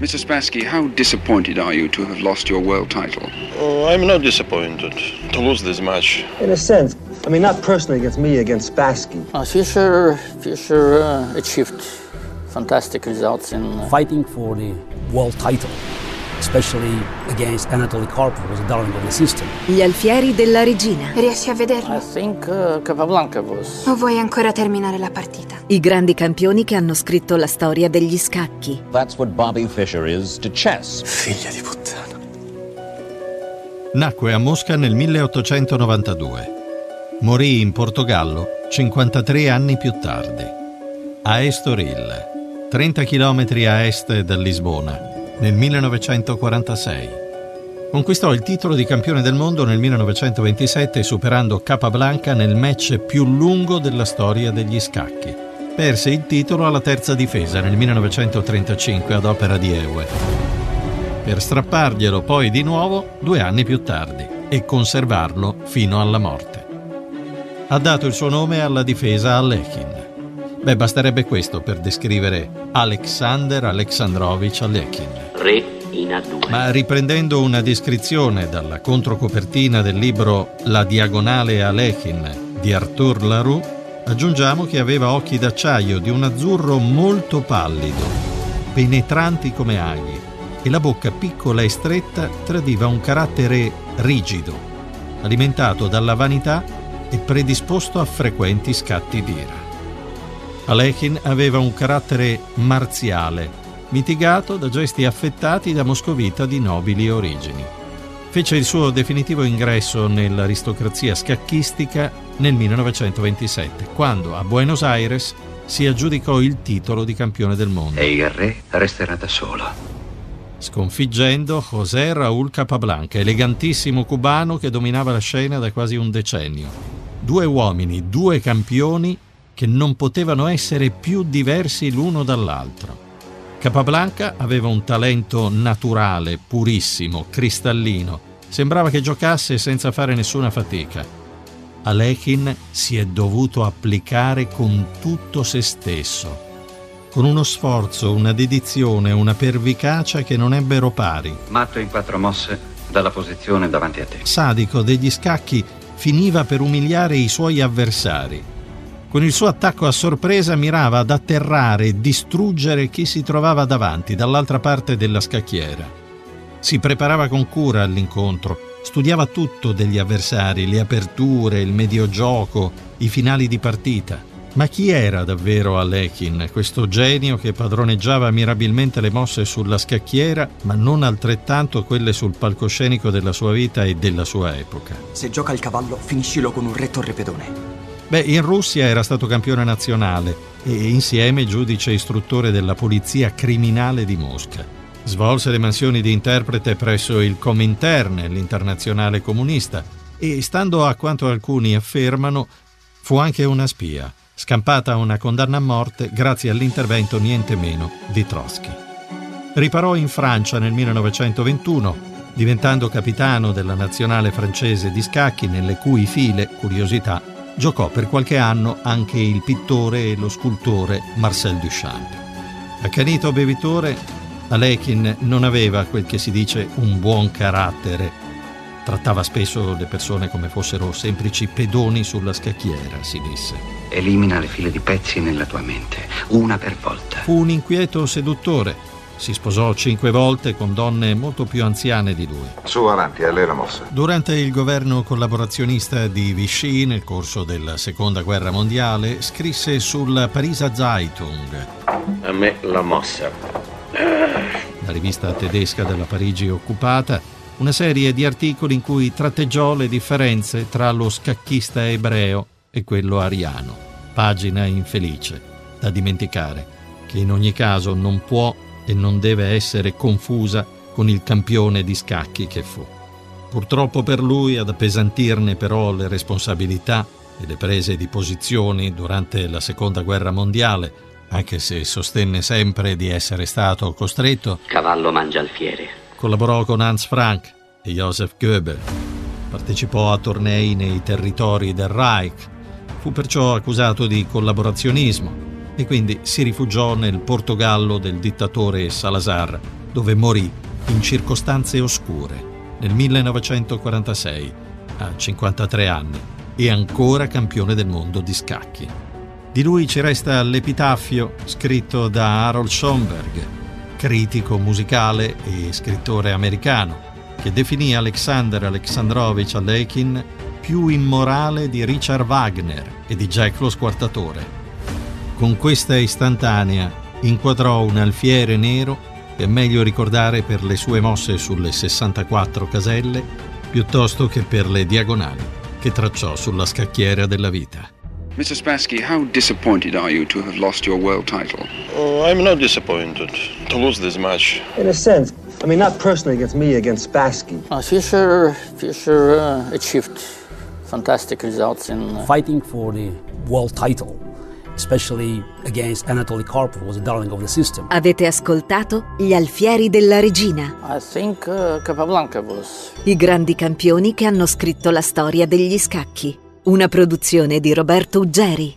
Mr. Spassky, how disappointed are you to have lost your world title? Oh, I'm not disappointed to lose this match. In a sense. I mean, not personally against me, against Spassky. Uh, Fischer, Fischer uh, achieved fantastic results in... Uh... Fighting for the world title especially against Anatoly Karpov, was a darling of the system. Gli alfieri della regina. Riesci a vederlo? I think uh, Capablanca was. O vuoi ancora terminare la partita? I grandi campioni che hanno scritto la storia degli scacchi. That's what Bobby Fischer is to chess. Figlia di puttana. Nacque a Mosca nel 1892. Morì in Portogallo 53 anni più tardi, a Estoril, 30 km a est da Lisbona nel 1946. Conquistò il titolo di campione del mondo nel 1927 superando Capablanca nel match più lungo della storia degli scacchi. Perse il titolo alla terza difesa nel 1935 ad opera di Ewe. Per strapparglielo poi di nuovo due anni più tardi e conservarlo fino alla morte. Ha dato il suo nome alla difesa Alekhine. Beh, basterebbe questo per descrivere Alexander Alexandrovich Alekhine. Re in A2. Ma riprendendo una descrizione dalla controcopertina del libro La diagonale Alekhine di Arthur Laroux, aggiungiamo che aveva occhi d'acciaio di un azzurro molto pallido, penetranti come aghi, e la bocca piccola e stretta tradiva un carattere rigido, alimentato dalla vanità e predisposto a frequenti scatti d'ira. Alekin aveva un carattere marziale, mitigato da gesti affettati da moscovita di nobili origini. Fece il suo definitivo ingresso nell'aristocrazia scacchistica nel 1927, quando a Buenos Aires si aggiudicò il titolo di campione del mondo. E il re resterà da solo. Sconfiggendo José Raúl Capablanca, elegantissimo cubano che dominava la scena da quasi un decennio. Due uomini, due campioni che non potevano essere più diversi l'uno dall'altro. Capablanca aveva un talento naturale, purissimo, cristallino. Sembrava che giocasse senza fare nessuna fatica. Alekin si è dovuto applicare con tutto se stesso, con uno sforzo, una dedizione, una pervicacia che non ebbero pari. Matto in quattro mosse dalla posizione davanti a te. Sadico degli scacchi finiva per umiliare i suoi avversari con il suo attacco a sorpresa mirava ad atterrare e distruggere chi si trovava davanti, dall'altra parte della scacchiera. Si preparava con cura all'incontro, studiava tutto degli avversari, le aperture, il mediogioco, i finali di partita. Ma chi era davvero Alekin, questo genio che padroneggiava mirabilmente le mosse sulla scacchiera, ma non altrettanto quelle sul palcoscenico della sua vita e della sua epoca? Se gioca il cavallo, finiscilo con un re torrepedone. Beh, in Russia era stato campione nazionale e insieme giudice istruttore della polizia criminale di Mosca. Svolse le mansioni di interprete presso il Comintern, l'internazionale comunista, e stando a quanto alcuni affermano, fu anche una spia, scampata a una condanna a morte grazie all'intervento niente meno di Trotsky. Riparò in Francia nel 1921, diventando capitano della nazionale francese di scacchi nelle cui file, curiosità, giocò per qualche anno anche il pittore e lo scultore Marcel Duchamp. Accanito bevitore, Alekin non aveva quel che si dice un buon carattere. Trattava spesso le persone come fossero semplici pedoni sulla scacchiera, si disse. Elimina le file di pezzi nella tua mente, una per volta. Fu un inquieto seduttore si sposò cinque volte con donne molto più anziane di lui. Su avanti, a lei la mossa. Durante il governo collaborazionista di Vichy, nel corso della Seconda Guerra Mondiale, scrisse sul Parisa Zeitung. A me la mossa. La rivista tedesca della Parigi occupata, una serie di articoli in cui tratteggiò le differenze tra lo scacchista ebreo e quello ariano. Pagina infelice, da dimenticare, che in ogni caso non può e non deve essere confusa con il campione di scacchi che fu. Purtroppo per lui ad appesantirne però le responsabilità e le prese di posizioni durante la Seconda Guerra Mondiale, anche se sostenne sempre di essere stato costretto. Cavallo mangia alfiere. Collaborò con Hans Frank e Joseph Goebbels. Partecipò a tornei nei territori del Reich. Fu perciò accusato di collaborazionismo e quindi si rifugiò nel Portogallo del dittatore Salazar, dove morì in circostanze oscure nel 1946, a 53 anni, e ancora campione del mondo di scacchi. Di lui ci resta l'epitaffio scritto da Harold Schoenberg, critico musicale e scrittore americano, che definì Alexander Alexandrovich Alekin più immorale di Richard Wagner e di Jack lo Squartatore. Con questa istantanea inquadrò un alfiere nero che è meglio ricordare per le sue mosse sulle 64 caselle piuttosto che per le diagonali che tracciò sulla scacchiera della vita. Mr. Spassky, how disappointed are you to have lost your world title? Oh, I'm not disappointed to lose this match. In a sense, I mean, not personally against me, against Spassky. Uh, Fischer, Fischer uh, achieved fantastic results in uh, Fighting for the world title, Avete ascoltato Gli alfieri della regina, I think uh, Capablanca was i grandi campioni che hanno scritto la storia degli scacchi. Una produzione di Roberto Uggeri.